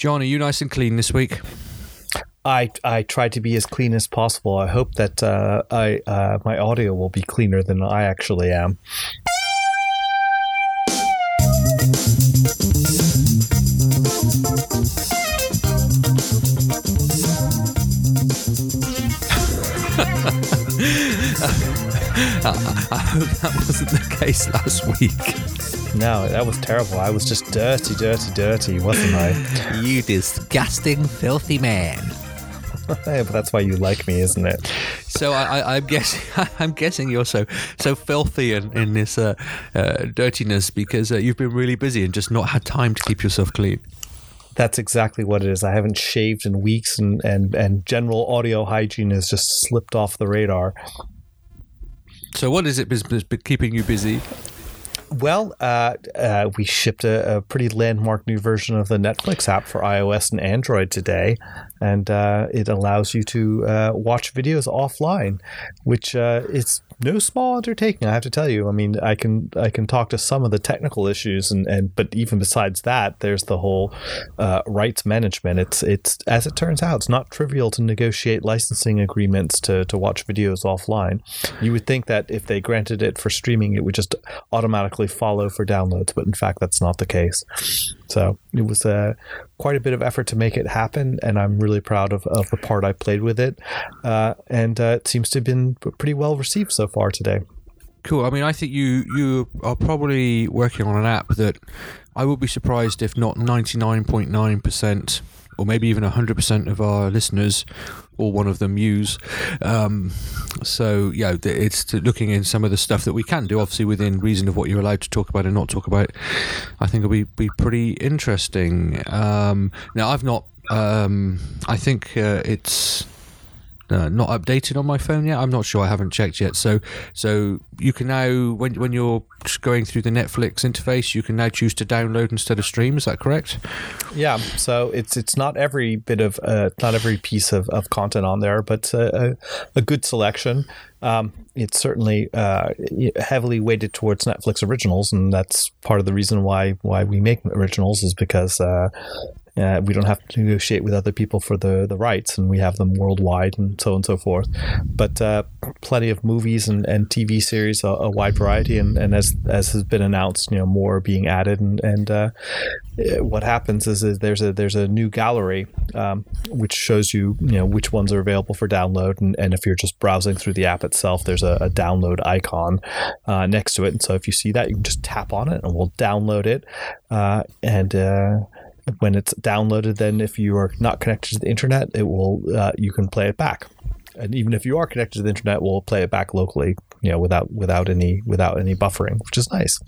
John, are you nice and clean this week? I I tried to be as clean as possible. I hope that uh, I uh, my audio will be cleaner than I actually am. I hope that wasn't the case last week. No, that was terrible. I was just dirty, dirty, dirty, wasn't I? You disgusting, filthy man. yeah, but that's why you like me, isn't it? So I, am guessing I'm guessing you're so so filthy in, in this uh, uh, dirtiness because uh, you've been really busy and just not had time to keep yourself clean. That's exactly what it is. I haven't shaved in weeks, and and and general audio hygiene has just slipped off the radar. So, what is it been keeping you busy? Well, uh, uh, we shipped a, a, pretty landmark new version of the Netflix app for iOS and Android today, and uh, it allows you to uh, watch videos offline, which uh, is no small undertaking. I have to tell you. I mean, I can I can talk to some of the technical issues, and, and but even besides that, there's the whole uh, rights management. It's it's as it turns out, it's not trivial to negotiate licensing agreements to to watch videos offline. You would think that if they granted it for streaming, it would just automatically follow for downloads, but in fact, that's not the case. So it was uh, quite a bit of effort to make it happen, and I'm really proud of, of the part I played with it. Uh, and uh, it seems to have been pretty well received so far today. Cool. I mean, I think you you are probably working on an app that I would be surprised if not 99.9% or maybe even 100% of our listeners or one of them use. Um, so, yeah, it's looking in some of the stuff that we can do, obviously within reason of what you're allowed to talk about and not talk about. I think it'll be, be pretty interesting. Um, now, I've not, um, I think uh, it's uh, not updated on my phone yet. I'm not sure. I haven't checked yet. So, so you can now when when you're going through the Netflix interface, you can now choose to download instead of stream. Is that correct? Yeah. So it's it's not every bit of uh, not every piece of, of content on there, but a, a good selection. Um, it's certainly uh, heavily weighted towards Netflix originals, and that's part of the reason why why we make originals is because uh, uh, we don't have to negotiate with other people for the, the rights, and we have them worldwide and so on and so forth. But uh, plenty of movies and, and TV series, a, a, wide variety, and, and as as has been announced, you know, more being added. And, and uh, what happens is, is, there's a there's a new gallery um, which shows you you know which ones are available for download, and, and if you're just browsing through the app itself, there's a, a download icon uh, next to it, and so if you see that, you can just tap on it, and we'll download it, uh, and uh, when it's downloaded, then if you are not connected to the internet, it will uh, you can play it back. And even if you are connected to the internet, we'll play it back locally, you know, without without any without any buffering, which is nice.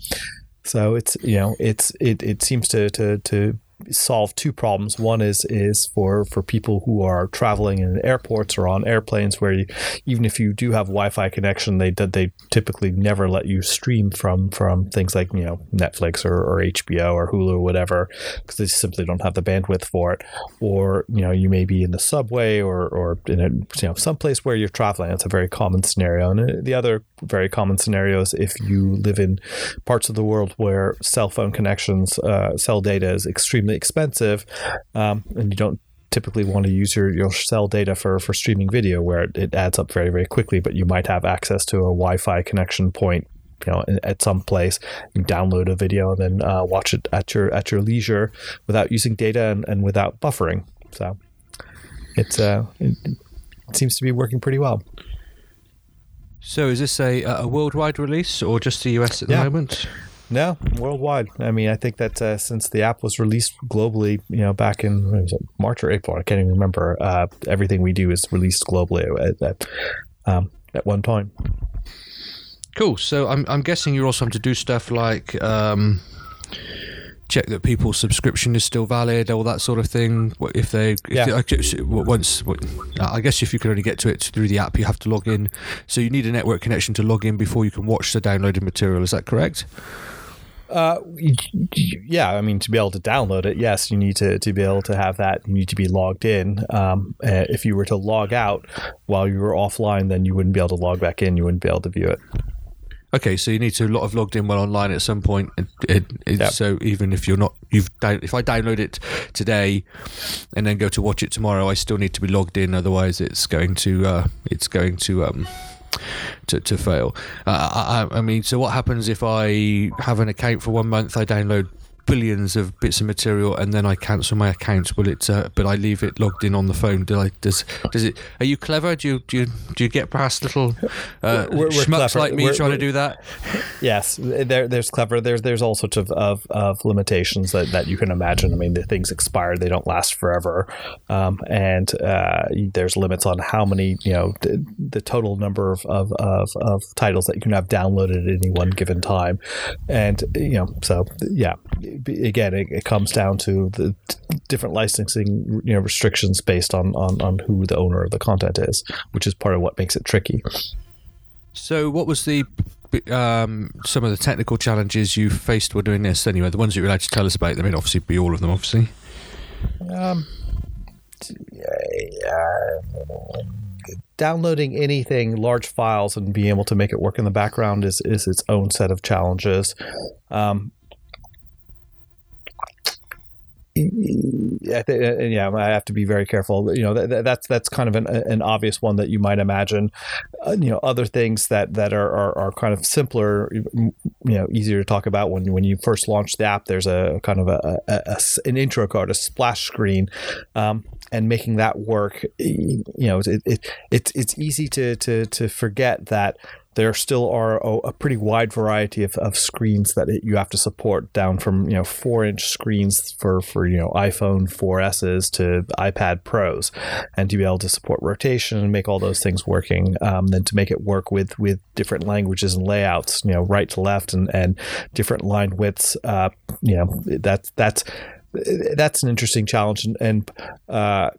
So it's you know it's it, it seems to to to solve two problems. One is is for for people who are traveling in airports or on airplanes, where you, even if you do have Wi-Fi connection, they they typically never let you stream from from things like you know Netflix or, or HBO or Hulu or whatever because they simply don't have the bandwidth for it. Or you know you may be in the subway or or in a you know someplace where you're traveling. It's a very common scenario. And the other very common scenario is if you live in parts of the world where cell phone connections, uh, cell data is extremely extremely expensive, um, and you don't typically want to use your, your cell data for, for streaming video where it, it adds up very, very quickly, but you might have access to a Wi Fi connection point you know at some place. You download a video and then uh, watch it at your at your leisure without using data and, and without buffering. So it's uh it, it, seems to be working pretty well. So is this a, a worldwide release or just the us at the yeah. moment no, worldwide. I mean, I think that uh, since the app was released globally, you know, back in March or April, I can't even remember. Uh, everything we do is released globally at at, um, at one time. Cool. So I'm I'm guessing you're also having to do stuff like. Um, check that people's subscription is still valid, all that sort of thing. If they, if yeah. they, once, I guess if you can only get to it through the app, you have to log in. So you need a network connection to log in before you can watch the downloaded material. Is that correct? Uh, yeah, I mean, to be able to download it, yes, you need to, to be able to have that. You need to be logged in. Um, uh, if you were to log out while you were offline, then you wouldn't be able to log back in. You wouldn't be able to view it. Okay, so you need to have logged in while online at some point. It, it, it, Yep. So even if you're not, you've down, if I download it today and then go to watch it tomorrow, I still need to be logged in. Otherwise, it's going to uh, it's going to um, to, to fail. Uh, I, I mean, so what happens if I have an account for one month? I download billions of bits of material and then I cancel my account. Will it? Uh, but I leave it logged in on the phone. Do I? Does does it? Are you clever? Do you do you, do you get past little uh, We're- we're schmucks clever. like me We're- trying to do that? Yes, there, there's clever. There's there's all sorts of, of, of limitations that, that you can imagine. I mean, the things expire; they don't last forever, um, and uh, there's limits on how many you know the, the total number of, of, of, of titles that you can have downloaded at any one given time, and you know so yeah. Again, it, it comes down to the different licensing you know restrictions based on, on on who the owner of the content is, which is part of what makes it tricky. So, what was the um, some of the technical challenges you faced while doing this? Anyway, the ones that you're allowed to tell us about. I mean, obviously, be all of them, obviously. Um, downloading anything, large files, and being able to make it work in the background is, is its own set of challenges. Um, I and yeah, I have to be very careful. You know, that, that's that's kind of an, an obvious one that you might imagine. Uh, you know, other things that that are, are, are kind of simpler, you know, easier to talk about when when you first launch the app. There's a kind of a, a, a an intro card, a splash screen, um, and making that work. You know, it, it it's it's easy to to to forget that there still are a, a pretty wide variety of, of screens that it, you have to support down from you know four inch screens for for you know iphone 4s's to ipad pros. And to be able to support rotation and make all those things working um, then to make it work with with different languages and layouts you know right to left and and different line widths uh, you know that's that's that's an interesting challenge and, and uh,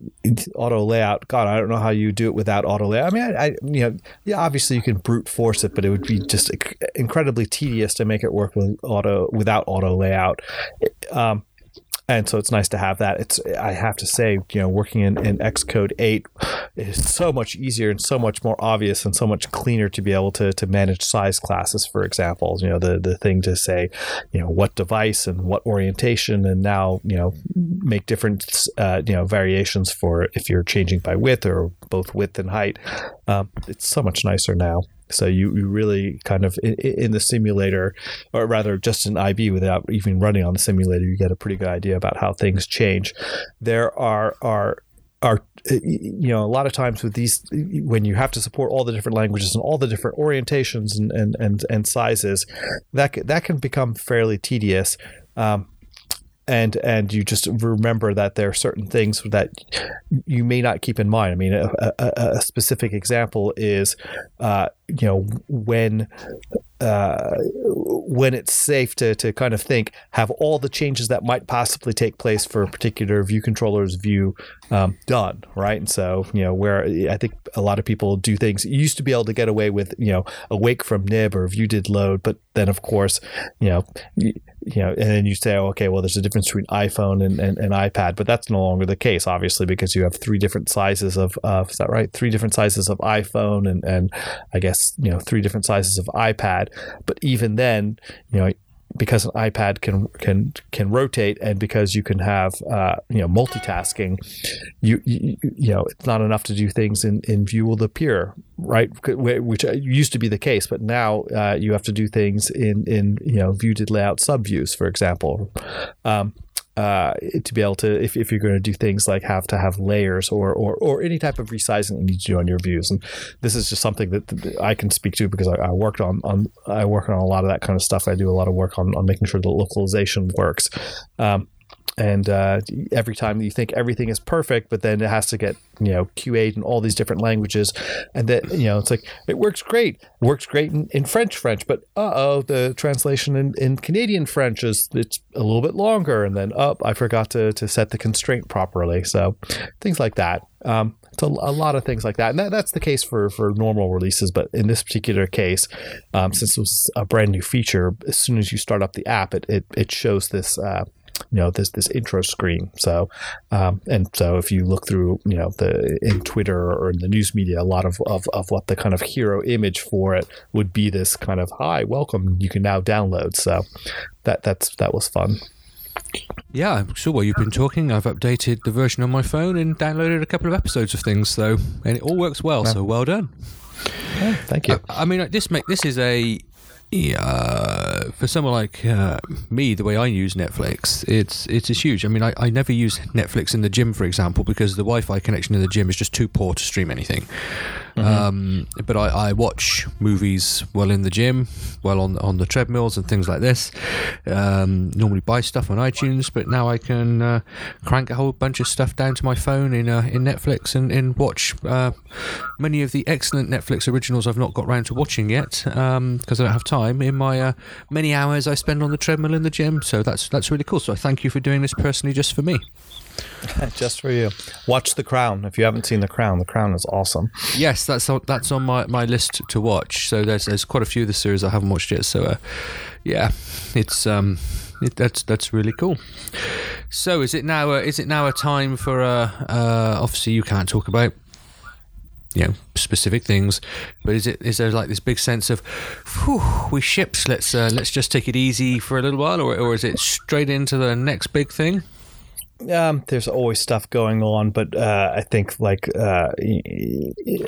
auto layout. God i don't know how you do it without auto layout. I mean I, I you know yeah obviously you can brute force it but it would be just incredibly tedious to make it work with auto without auto layout. Um, and so it's nice to have that. It's I have to say, you know, working in, in Xcode 8 is so much easier and so much more obvious and so much cleaner to be able to to manage size classes, for example. You know, the the thing to say, you know, what device and what orientation, and now you know make different uh, you know variations for if you're changing by width or both width and height. Um, it's so much nicer now. So you, you really kind of in, in, the simulator, or rather just in IB without even running on the simulator, you get a pretty good idea about how things change. There are are are you know a lot of times with these when you have to support all the different languages and all the different orientations and and and, and sizes, that that can become fairly tedious. Um, and and you just remember that there are certain things that you may not keep in mind. I mean, a, a, a specific example is, uh, you know, when uh, when it's safe to to kind of think, have all the changes that might possibly take place for a particular view controller's view um, done, right? And so, you know, where I think a lot of people do things, you used to be able to get away with, you know, awake from nib or view did load, but then of course, you know. You, know, and then you say, oh, okay, well, there's a difference between iPhone and, and, and, iPad, but that's no longer the case, obviously, because you have three different sizes of, uh, is that right? Three different sizes of iPhone and, and I guess, you know, three different sizes of iPad. But even then, you know, because an iPad can can can rotate, and because you can have uh, you know multitasking, you, you you know it's not enough to do things in in view will appear right, which used to be the case, but now uh, you have to do things in in you know view did layout subviews, for example. Um, uh, to be able to, if, if you're going to do things like have to have layers or, or, or any type of resizing you need to do on your views. And this is just something that, that I can speak to because I, I, worked on, on, I work on a lot of that kind of stuff. I do a lot of work on, on making sure the localization works. Um, and uh, every time you think everything is perfect, but then it has to get you know QA'd in all these different languages, and that you know it's like it works great, it works great in, in French French, but uh oh, the translation in, in Canadian French is it's a little bit longer, and then up oh, I forgot to to set the constraint properly, so things like that. Um, it's a, a, lot of things like that, and that, that's the case for for normal releases. But in this particular case, um, since it was a brand new feature, as soon as you start up the app, it it, it shows this. Uh, you know this this intro screen. So um, and so if you look through you know the in Twitter or in the news media, a lot of, of of what the kind of hero image for it would be this kind of hi welcome you can now download. So that that's that was fun. Yeah, so while you've been talking, I've updated the version on my phone and downloaded a couple of episodes of things, so and it all works well. So well done. Oh, thank you. I, I mean, this make this is a for someone like uh, me, the way I use Netflix, it's it's huge. I mean, I, I never use Netflix in the gym, for example, because the Wi-Fi connection in the gym is just too poor to stream anything. Mm-hmm. Um, but I, I, watch movies while in the gym, while on on the treadmills and things like this. Um, normally buy stuff on iTunes, but now I can uh, crank a whole bunch of stuff down to my phone in uh, in Netflix and, and watch uh, many of the excellent Netflix originals I've not got round to watching yet because um, I don't have time in my uh, many hours I spend on the treadmill in the gym. So that's that's really cool. So I thank you for doing this personally just for me. Just for you. Watch The Crown. If you haven't seen The Crown, The Crown is awesome. Yes, that's on, that's on my, my list to watch. So there's there's quite a few of the series I haven't watched yet. So uh, yeah, it's um it, that's that's really cool. So is it now a, is it now a time for uh, uh obviously you can't talk about you know specific things but is it is there like this big sense of whew, we shipped let's uh, let's just take it easy for a little while or, or is it straight into the next big thing um, there's always stuff going on, but uh, I think, like uh,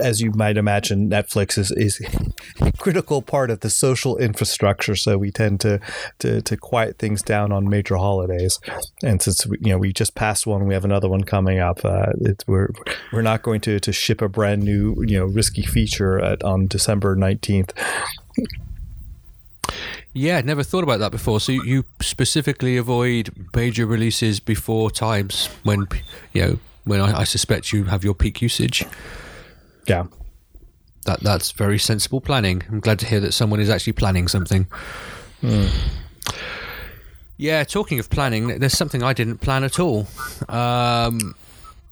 as you might imagine, Netflix is, is a critical part of the social infrastructure. So we tend to, to to quiet things down on major holidays. And since you know we just passed one, we have another one coming up. Uh, we're we're not going to to ship a brand new you know risky feature at, on December nineteenth. Yeah, never thought about that before. So you specifically avoid major releases before times when you know when I, I suspect you have your peak usage. Yeah, that that's very sensible planning. I'm glad to hear that someone is actually planning something. Mm. Yeah, talking of planning, there's something I didn't plan at all. Um,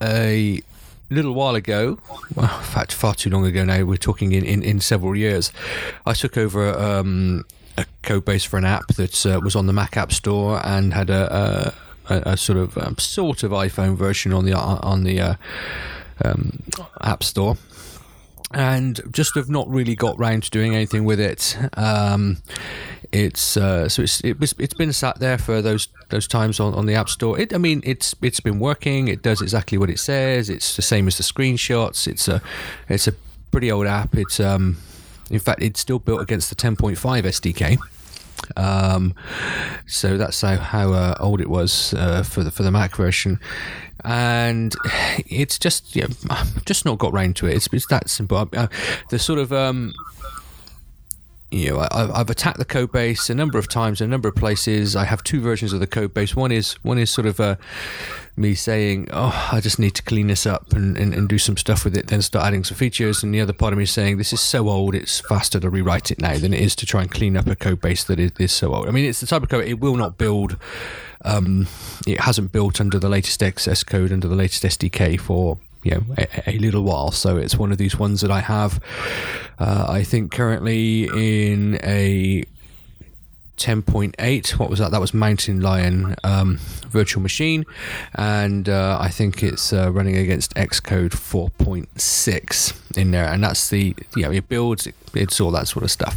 a little while ago, well, in fact, far too long ago now, we're talking in, in, in several years, I took over um, a code base for an app that uh, was on the Mac App Store and had a, a, a sort of um, sort of iPhone version on the uh, on the uh, um, App Store. And just have not really got round to doing anything with it. Um, it's uh, so it's it was it's been sat there for those those times on, on the App Store. It, I mean, it's it's been working. It does exactly what it says. It's the same as the screenshots. It's a it's a pretty old app. It's um in fact, it's still built against the 10.5 SDK. Um, so that's how, how uh, old it was uh, for the for the Mac version, and it's just yeah, just not got round to it. It's, it's that simple. Uh, the sort of um, you know, I, have attacked the code base a number of times, in a number of places. I have two versions of the code base. One is one is sort of uh, me saying, "Oh, I just need to clean this up and, and, and, do some stuff with it, then start adding some features." And the other part of me is saying, "This is so old; it's faster to rewrite it now than it is to try and clean up a code base that is, is so old." I mean, it's the type of code it will not build. Um, it hasn't built under the latest Xcode, under the latest SDK for you know a, a, little while. So it's one of these ones that I have. Uh, I think currently in a 10.8 what was that? That was mountain lion um, virtual machine. And uh, i think it's uh, running against xcode 4.6 in there. And that's the you know it builds it, it's all that sort of stuff.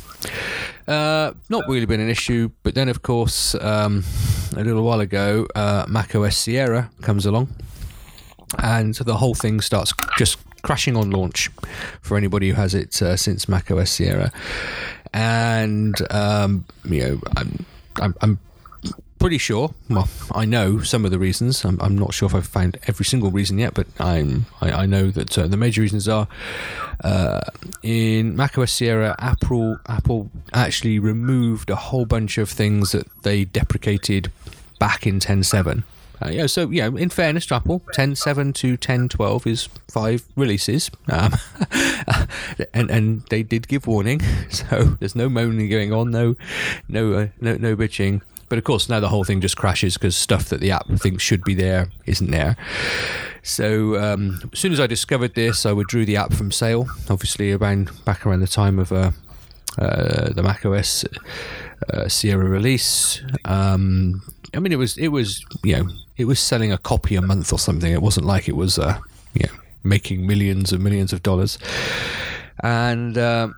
Uh, not really been an issue. But then of course um, a little while ago uh, mac os sierra comes along and the whole thing starts just crashing on launch for anybody who has it uh, since Mac OS Sierra. And um, you know, I'm, I'm, I'm pretty sure. Well, I know some of the reasons. I'm, I'm, not sure if I've found every single reason yet, but I'm I, I know that uh, the major reasons are uh, in macOS Sierra. Apple Apple actually removed a whole bunch of things that they deprecated back in 10.7 uh, yeah, so yeah, in fairness to Apple, 10.7 to 10.12 is five releases, um, and and they did give warning, so there's no moaning going on, no no uh, no no bitching. But of course, now the whole thing just crashes because stuff that the app thinks should be there isn't there. So um, as soon as I discovered this, I withdrew the app from sale. Obviously, around back around the time of uh, uh, the macOS uh, Sierra release. Um, I mean, it was it was you know it was selling a copy a month or something. It wasn't like it was uh, you know making millions and millions of dollars. And uh,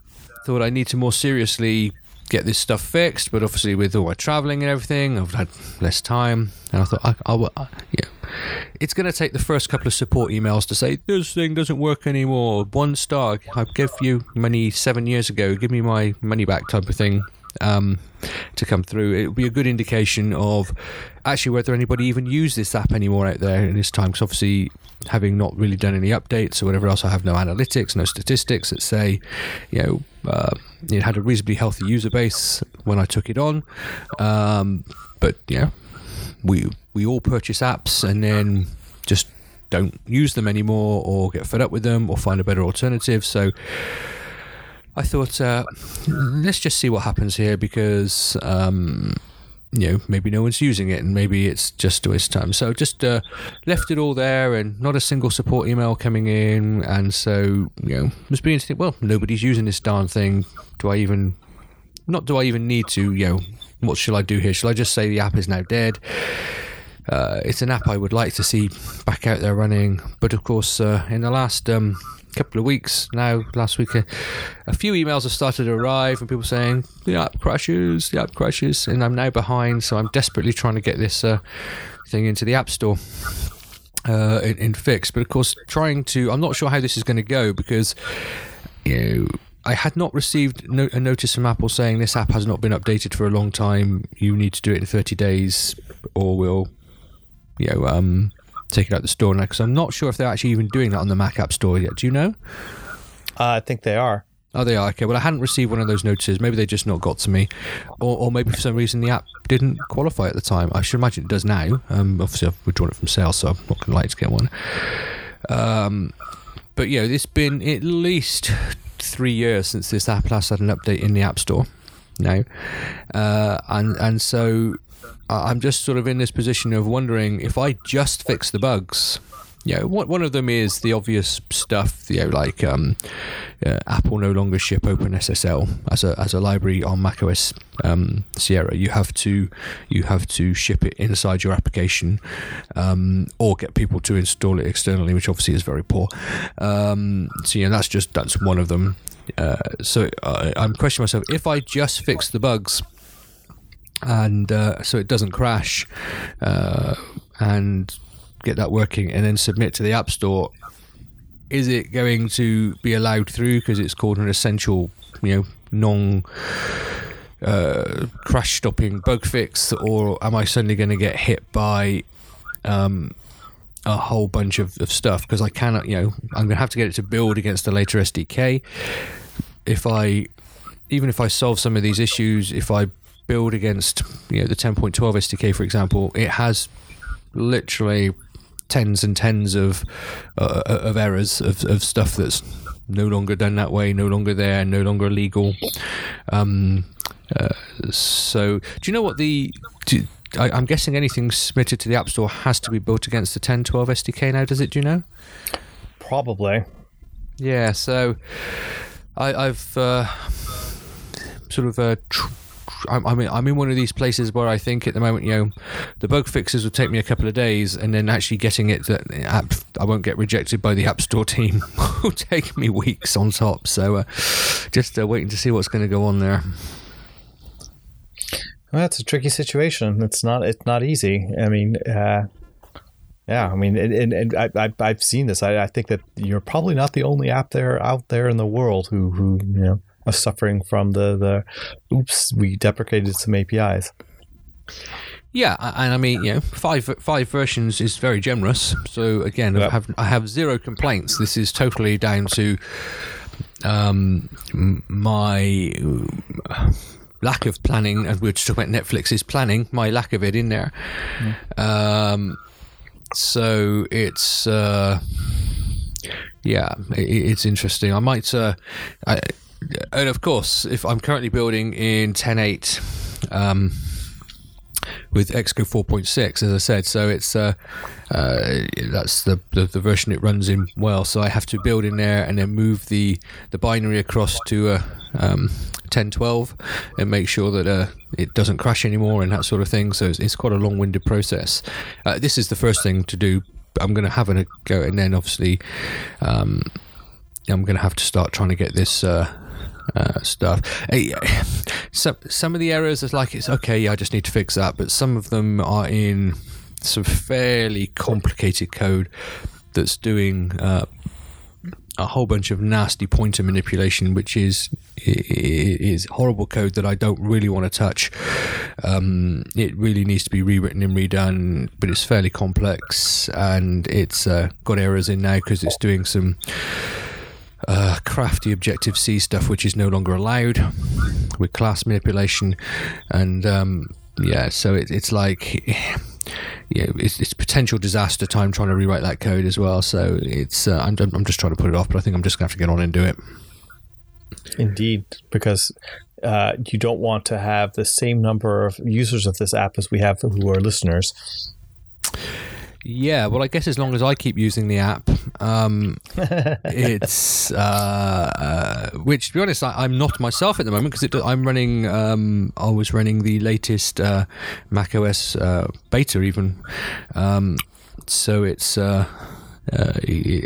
thought I need to more seriously get this stuff fixed. But obviously, with all my traveling and everything, I've had less time. And I thought, I, I, I yeah, it's going to take the first couple of support emails to say this thing doesn't work anymore. One star. I gave you money seven years ago. Give me my money back, type of thing. Um, to come through, it would be a good indication of actually whether anybody even use this app anymore out there in this time. Because obviously, having not really done any updates or whatever else, I have no analytics, no statistics that say, you know, uh, it had a reasonably healthy user base when I took it on. Um, but yeah, we we all purchase apps and then just don't use them anymore or get fed up with them or find a better alternative. So I thought, uh, let's just see what happens here because, um, you know, maybe no one's using it and maybe it's just a waste of time. So just uh, left it all there and not a single support email coming in. And so, you know, was beginning well, nobody's using this darn thing. Do I even, not do I even need to, you know, what shall I do here? Shall I just say the app is now dead? Uh, it's an app I would like to see back out there running, but of course, uh, in the last um, couple of weeks now, last week, uh, a few emails have started to arrive, and people saying the app crashes, the app crashes, and I'm now behind, so I'm desperately trying to get this uh, thing into the App Store. Uh, in, in fix, but of course, trying to. I'm not sure how this is going to go because you know I had not received no, a notice from Apple saying this app has not been updated for a long time. You need to do it in 30 days, or we'll, you know, um, take it out the store. Now because I'm not sure if they're actually even doing that on the Mac App Store yet. Do you know? Uh, I think they are. Oh, they are. Okay. Well, I hadn't received one of those notices. Maybe they just not got to me, or, or maybe for some reason the app didn't qualify at the time. I should imagine it does now. Um, obviously, I've withdrawn it from sale, so I'm not going to like to get one. Um, but yeah, it's been at least three years since this app last had an update in the App Store now, uh, and and so I'm just sort of in this position of wondering if I just fix the bugs. Yeah, one of them is the obvious stuff, you know, like um, uh, Apple no longer ship OpenSSL as a as a library on macOS um, Sierra. You have to you have to ship it inside your application, um, or get people to install it externally, which obviously is very poor. Um, so yeah, that's just that's one of them. Uh, so uh, I'm questioning myself if I just fix the bugs and uh, so it doesn't crash uh, and get that working and then submit to the app store. Is it going to be allowed through because it's called an essential you know non uh, crash stopping bug fix or am i suddenly going to get hit by um, a whole bunch of, of stuff? Because i cannot you know i'm going to have to get it to build against a later sdk if i even if i solve some of these issues if i build against you know the 10.12 SDK, for example, it has literally tens and tens of uh, of errors of, of stuff that's no longer done that way, no longer there, no longer legal. Um, uh, so, do you know what the? Do, I, am guessing anything submitted to the App Store has to be built against the 10.12 SDK now. Does it? Do you know? Probably. Yeah. So, I, have uh, sort of uh, tr- I mean, I'm in one of these places where I think at the moment, you know, the bug fixes will take me a couple of days, and then actually getting it that app, I won't get rejected by the App Store team will take me weeks on top. So, uh, just uh, waiting to see what's going to go on there. Well, that's a tricky situation. It's not. It's not easy. I mean, uh, yeah. I mean, and, and I, I, have seen this. I, I think that you're probably not the only app there out there in the world who, who you know suffering from the the oops we deprecated some APIs. Yeah, and I mean, you know, five five versions is very generous. So again, yep. I have I have zero complaints. This is totally down to um, my uh, lack of planning, and we are just talking about Netflix's planning. My lack of it in there. Mm. Um, so it's uh, yeah, it, it's interesting. I might. Uh, I, and of course, if I'm currently building in 10.8 um, with Xcode 4.6, as I said, so it's uh, uh, that's the, the, the version it runs in well. So I have to build in there and then move the the binary across to a um, 10, 12, and make sure that uh, it doesn't crash anymore and that sort of thing. So it's, it's quite a long-winded process. Uh, this is the first thing to do. I'm going to have a go, and then obviously, um, I'm going to have to start trying to get this. Uh, uh, stuff. Some some of the errors is like it's okay. I just need to fix that. But some of them are in some fairly complicated code that's doing uh, a whole bunch of nasty pointer manipulation, which is is horrible code that I don't really want to touch. Um, it really needs to be rewritten and redone, but it's fairly complex and it's uh, got errors in now because it's doing some uh, crafty Objective C stuff, which is no longer allowed with class manipulation, and um, yeah, so it, it's like yeah, it's, it's, potential disaster time trying to rewrite that code as well. So it's uh, I'm, I'm just trying to put it off, but I think I'm just going to have to get on and do it. Indeed, because uh, you don't want to have the same number of users of this app as we have who are listeners. Yeah, well, I guess as long as I keep using the app, um, it's uh, uh, which, to be honest, I, am not myself at the moment because I'm running. Um, I was running the latest uh, Mac OS uh, beta, even. Um, so it's. Uh, uh,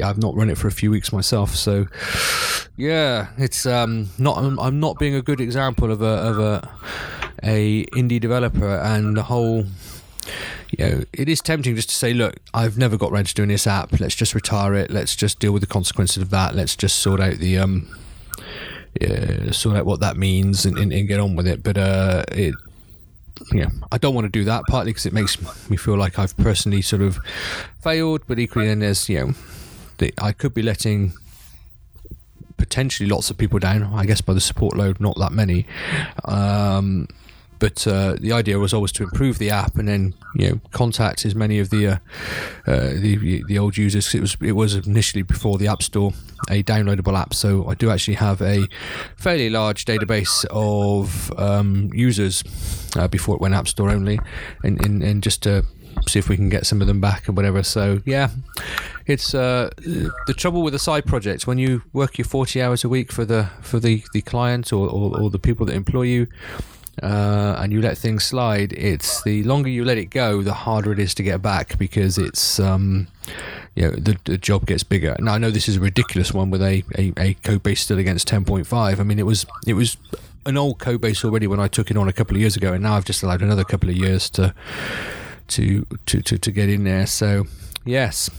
I've not run it for a few weeks myself, so yeah, it's um, not. I'm, I'm not being a good example of a of a a indie developer, and the whole you know, it is tempting just to say, look, I've never got around to doing this app. Let's just retire it. Let's just deal with the consequences of that. Let's just sort out the um, yeah, sort out what that means and, and, and get on with it. But uh, it, yeah, I don't want to do that. Partly because it makes me feel like I've personally sort of failed, but equally then there's you know, the, I could be letting potentially lots of people down. I guess by the support load, not that many. Um, but uh, the idea was always to improve the app and then you know contact as many of the uh, uh, the, the old users. It was it was initially before the App Store a downloadable app, so I do actually have a fairly large database of um, users uh, before it went App Store only, and, just to see if we can get some of them back and whatever. So yeah, it's uh, the trouble with a side project when you work your forty hours a week for the for the the client or, or, or the people that employ you uh, and you let things slide, it's the longer you let it go, the harder it is to get back because it's um, you know the, the job gets bigger. Now I know this is a ridiculous one with a, a, a code base still against 10.5. I mean it was it was an old code base already when I took it on a couple of years ago, and now I've just allowed another couple of years to to to to, to get in there. So yes,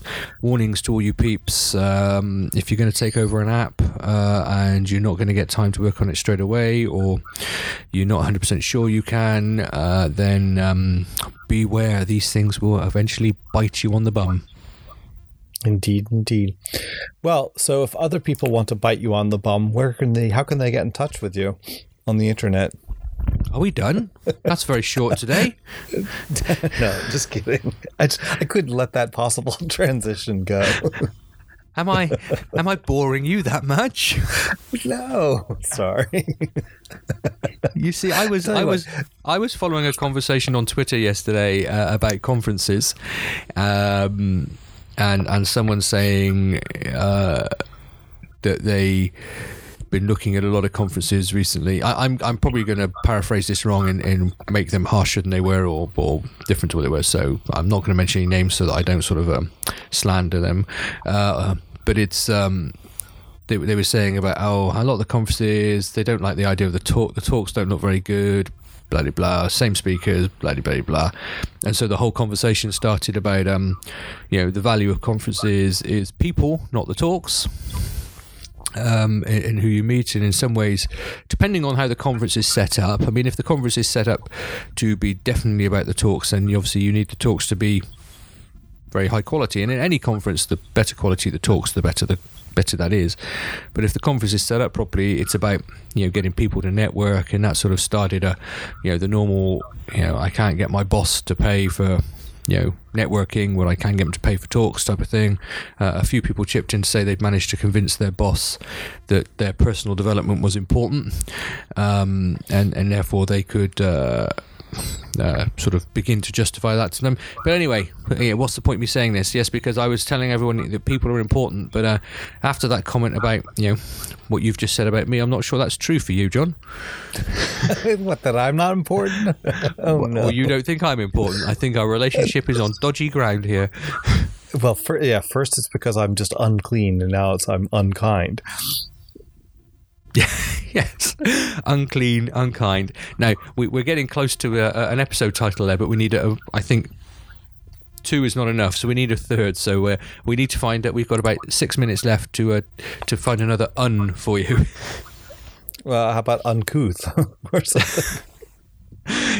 warnings to all you peeps. Um, if you're going to take over an app uh, and you're not going to get time to work on it straight away, or you're not 100% sure you can, uh, then um, beware. These things will eventually bite you on the bum. Indeed, indeed. Well, so if other people want to bite you on the bum, where can they? How can they get in touch with you on the internet? Are we done? That's very short today. no, just kidding. I, I couldn't let that possible transition go. Am I am I boring you that much? No, sorry. you see, I was I was I was following a conversation on Twitter yesterday uh, about conferences, um, and and someone saying uh, that they been looking at a lot of conferences recently. I, am I'm, I'm probably going to paraphrase this wrong and, and, make them harsher than they were or, or different to what they were. So I'm not going to mention any names so that I don't sort of um, slander them. Uh, but it's um, they, they were saying about oh a lot of the conferences they don't like the idea of the talk. The talks don't look very good. Blah blah blah. Same speakers. Blah blah blah. And so the whole conversation started about um, you know the value of conferences is people, not the talks um, and who you meet. And in some ways, depending on how the conference is set up, I mean, if the conference is set up to be definitely about the talks, then obviously you need the talks to be very high quality. And in any conference, the better quality the talks, the better the better that is. But if the conference is set up properly, it's about you know getting people to network, and that sort of started a you know the normal you know I can't get my boss to pay for you know, networking where I can get them to pay for talks type of thing. Uh, a few people chipped in to say they'd managed to convince their boss that their personal development was important, um, and and therefore they could. Uh, uh, sort of begin to justify that to them. But anyway, yeah, what's the point of me saying this? Yes, because I was telling everyone that people are important, but uh, after that comment about you know what you've just said about me, I'm not sure that's true for you, John. what that I'm not important? oh well, no! you don't think I'm important? I think our relationship is on dodgy ground here. Well, for, yeah, first it's because I'm just unclean, and now it's I'm unkind. yes, unclean, unkind. Now we, are getting close to a, a, an episode title there, but we need a. I think two is not enough, so we need a third. So uh, we need to find that we've got about six minutes left to uh, to find another un for you. Well, how about uncouth or something?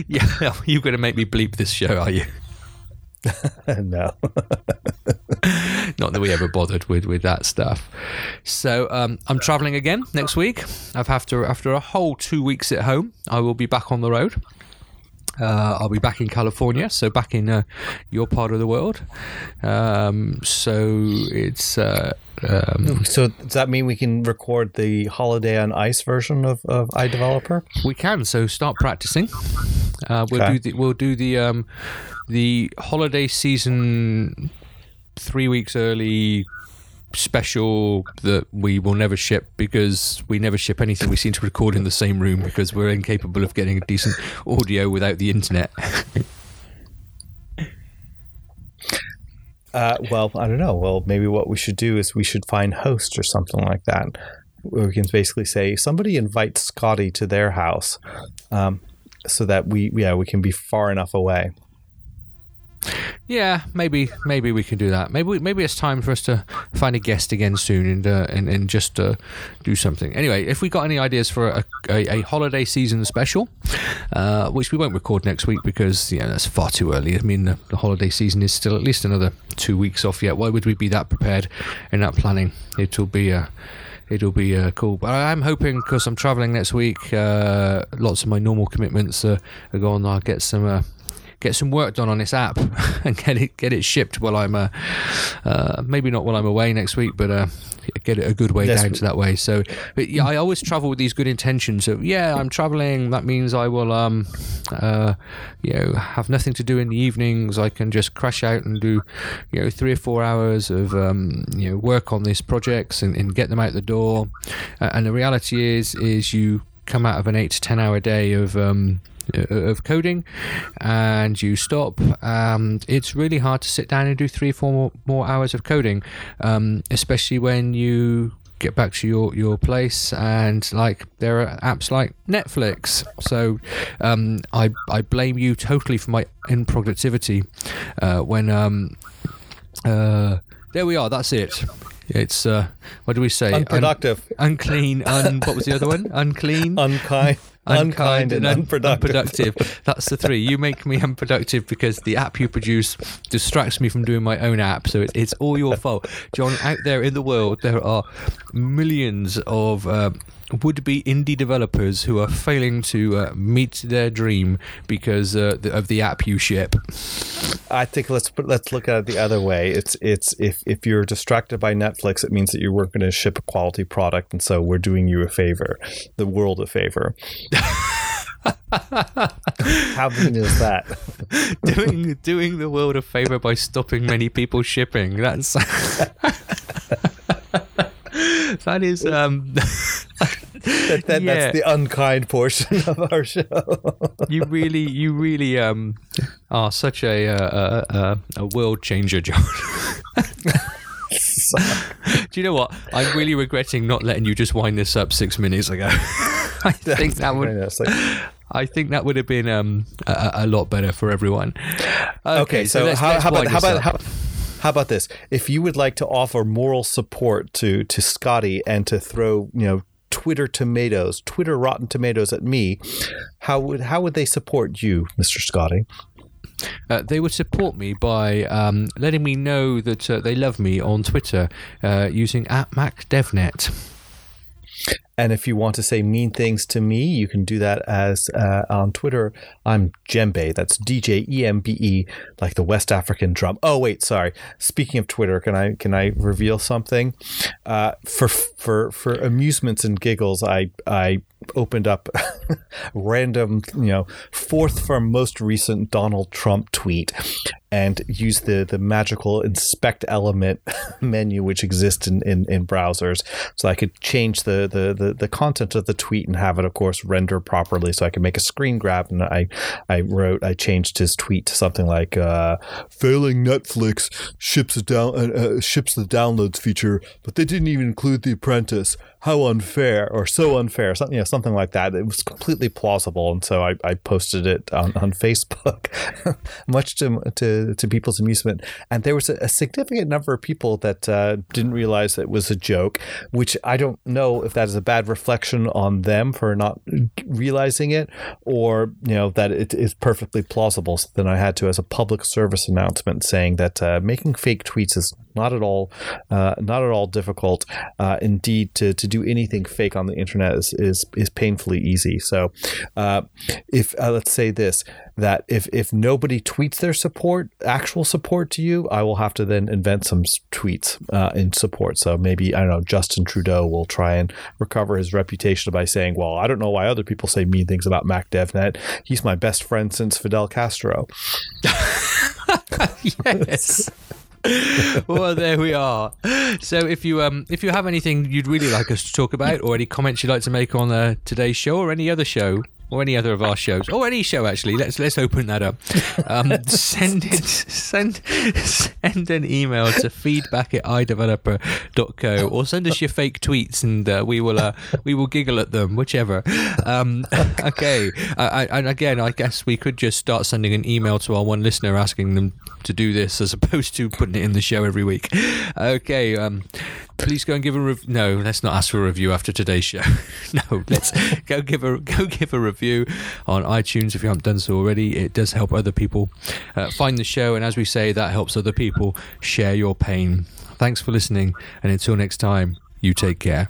yeah, you're going to make me bleep this show, are you? no. Not that we ever bothered with, with that stuff. So um, I'm traveling again next week. I've after after a whole two weeks at home, I will be back on the road. Uh, I'll be back in California, so back in uh, your part of the world. Um, so it's. Uh, um, so does that mean we can record the Holiday on Ice version of, of iDeveloper? We can. So start practicing. Uh, we'll okay. do the we'll do the um, the holiday season three weeks early special that we will never ship because we never ship anything we seem to record in the same room because we're incapable of getting a decent audio without the internet. uh, well, I don't know. Well, maybe what we should do is we should find hosts or something like that. Where we can basically say somebody invite Scotty to their house, um, so that we yeah we can be far enough away. Yeah, maybe maybe we can do that. Maybe maybe it's time for us to find a guest again soon and uh, and, and just uh, do something. Anyway, if we got any ideas for a, a, a holiday season special, uh, which we won't record next week because yeah that's far too early. I mean the, the, holiday season is still at least another two weeks off yet. Why would we be that prepared in that planning? It will be a uh, it'll be uh, cool. But I'm hoping because I'm traveling next week, uh, lots of my normal commitments are, are gone. I'll get some uh, get some work done on this app and get it get it shipped while I'm uh, uh, maybe not while I'm away next week, but uh, get it a good way down to that way. So, but yeah, I always travel with these good intentions. So yeah, I'm traveling. That means I will um, uh, you know have nothing to do in the evenings. I can just crash out and do you know three or four hours of um, you know work on these projects and, and get them out the door. Uh, and the reality is is you come out of an eight to ten hour day of um, of coding and you stop and it's really hard to sit down and do three four more, more hours of coding um, especially when you get back to your your place and like there are apps like Netflix so um, I I blame you totally for my improductivity uh, when um, uh, there we are that's it it's uh, what do we say? Unproductive, Un- unclean. Un- what was the other one? Unclean, unkind, unkind, and, un- unproductive. unproductive. That's the three. You make me unproductive because the app you produce distracts me from doing my own app. So it, it's all your fault, John. Out there in the world, there are millions of. Uh, would-be indie developers who are failing to uh, meet their dream because uh, of the app you ship. I think let's put, let's look at it the other way. It's it's if if you're distracted by Netflix, it means that you weren't going to ship a quality product, and so we're doing you a favor, the world a favor. How mean is that? doing doing the world a favor by stopping many people shipping. That's that is um that, that yeah. that's the unkind portion of our show. you really, you really um are such a uh, a, a world changer, John. Do you know what? I'm really regretting not letting you just wind this up six minutes ago. I think that would. I think that would have been um, a, a lot better for everyone. Okay, okay so, so let's, how, let's how, about, how, about, how, how about this? If you would like to offer moral support to to Scotty and to throw you know Twitter tomatoes, Twitter rotten tomatoes at me, how would how would they support you, Mr. Scotty? Uh, they would support me by um, letting me know that uh, they love me on Twitter uh, using at MacDevNet. And if you want to say mean things to me, you can do that as uh, on Twitter. I'm Djembe. That's D J E M B E, like the West African drum. Oh wait, sorry. Speaking of Twitter, can I can I reveal something? Uh, for for for amusements and giggles, I I opened up random, you know, fourth from most recent Donald Trump tweet and use the the magical inspect element menu which exists in, in, in browsers. So I could change the, the, the, the content of the tweet and have it, of course, render properly. So I could make a screen grab. And I, I wrote, I changed his tweet to something like, uh, failing Netflix ships, down, uh, uh, ships the downloads feature, but they didn't even include The Apprentice how unfair or so unfair something you know something like that it was completely plausible and so i, I posted it on, on facebook much to, to to people's amusement. And there was a, a significant number of people that uh, didn't realize it was a joke which i don't know if that is a bad reflection on them for not realizing it or you know that it is perfectly plausible. So then i had to as a public service announcement saying that uh, making fake tweets is not at all uh, not at all difficult uh, indeed to, to do anything fake on the internet is is, is painfully easy. So, uh, if uh, let's say this that if if nobody tweets their support, actual support to you, I will have to then invent some tweets uh, in support. So maybe I don't know Justin Trudeau will try and recover his reputation by saying, "Well, I don't know why other people say mean things about Mac MacDevNet. He's my best friend since Fidel Castro." yes. well, there we are. So, if you um, if you have anything you'd really like us to talk about, or any comments you'd like to make on uh, today's show or any other show, or any other of our shows, or any show actually. Let's let's open that up. Um, send it send send an email to feedback at iDeveloper.co or send us your fake tweets and uh, we will uh, we will giggle at them, whichever. Um, okay, I, I, and again, I guess we could just start sending an email to our one listener asking them to do this as opposed to putting it in the show every week. Okay, um, please go and give a rev- no. Let's not ask for a review after today's show. no, let's go give a go give a review on iTunes if you haven't done so already. It does help other people uh, find the show, and as we say, that helps other people share your pain. Thanks for listening, and until next time, you take care.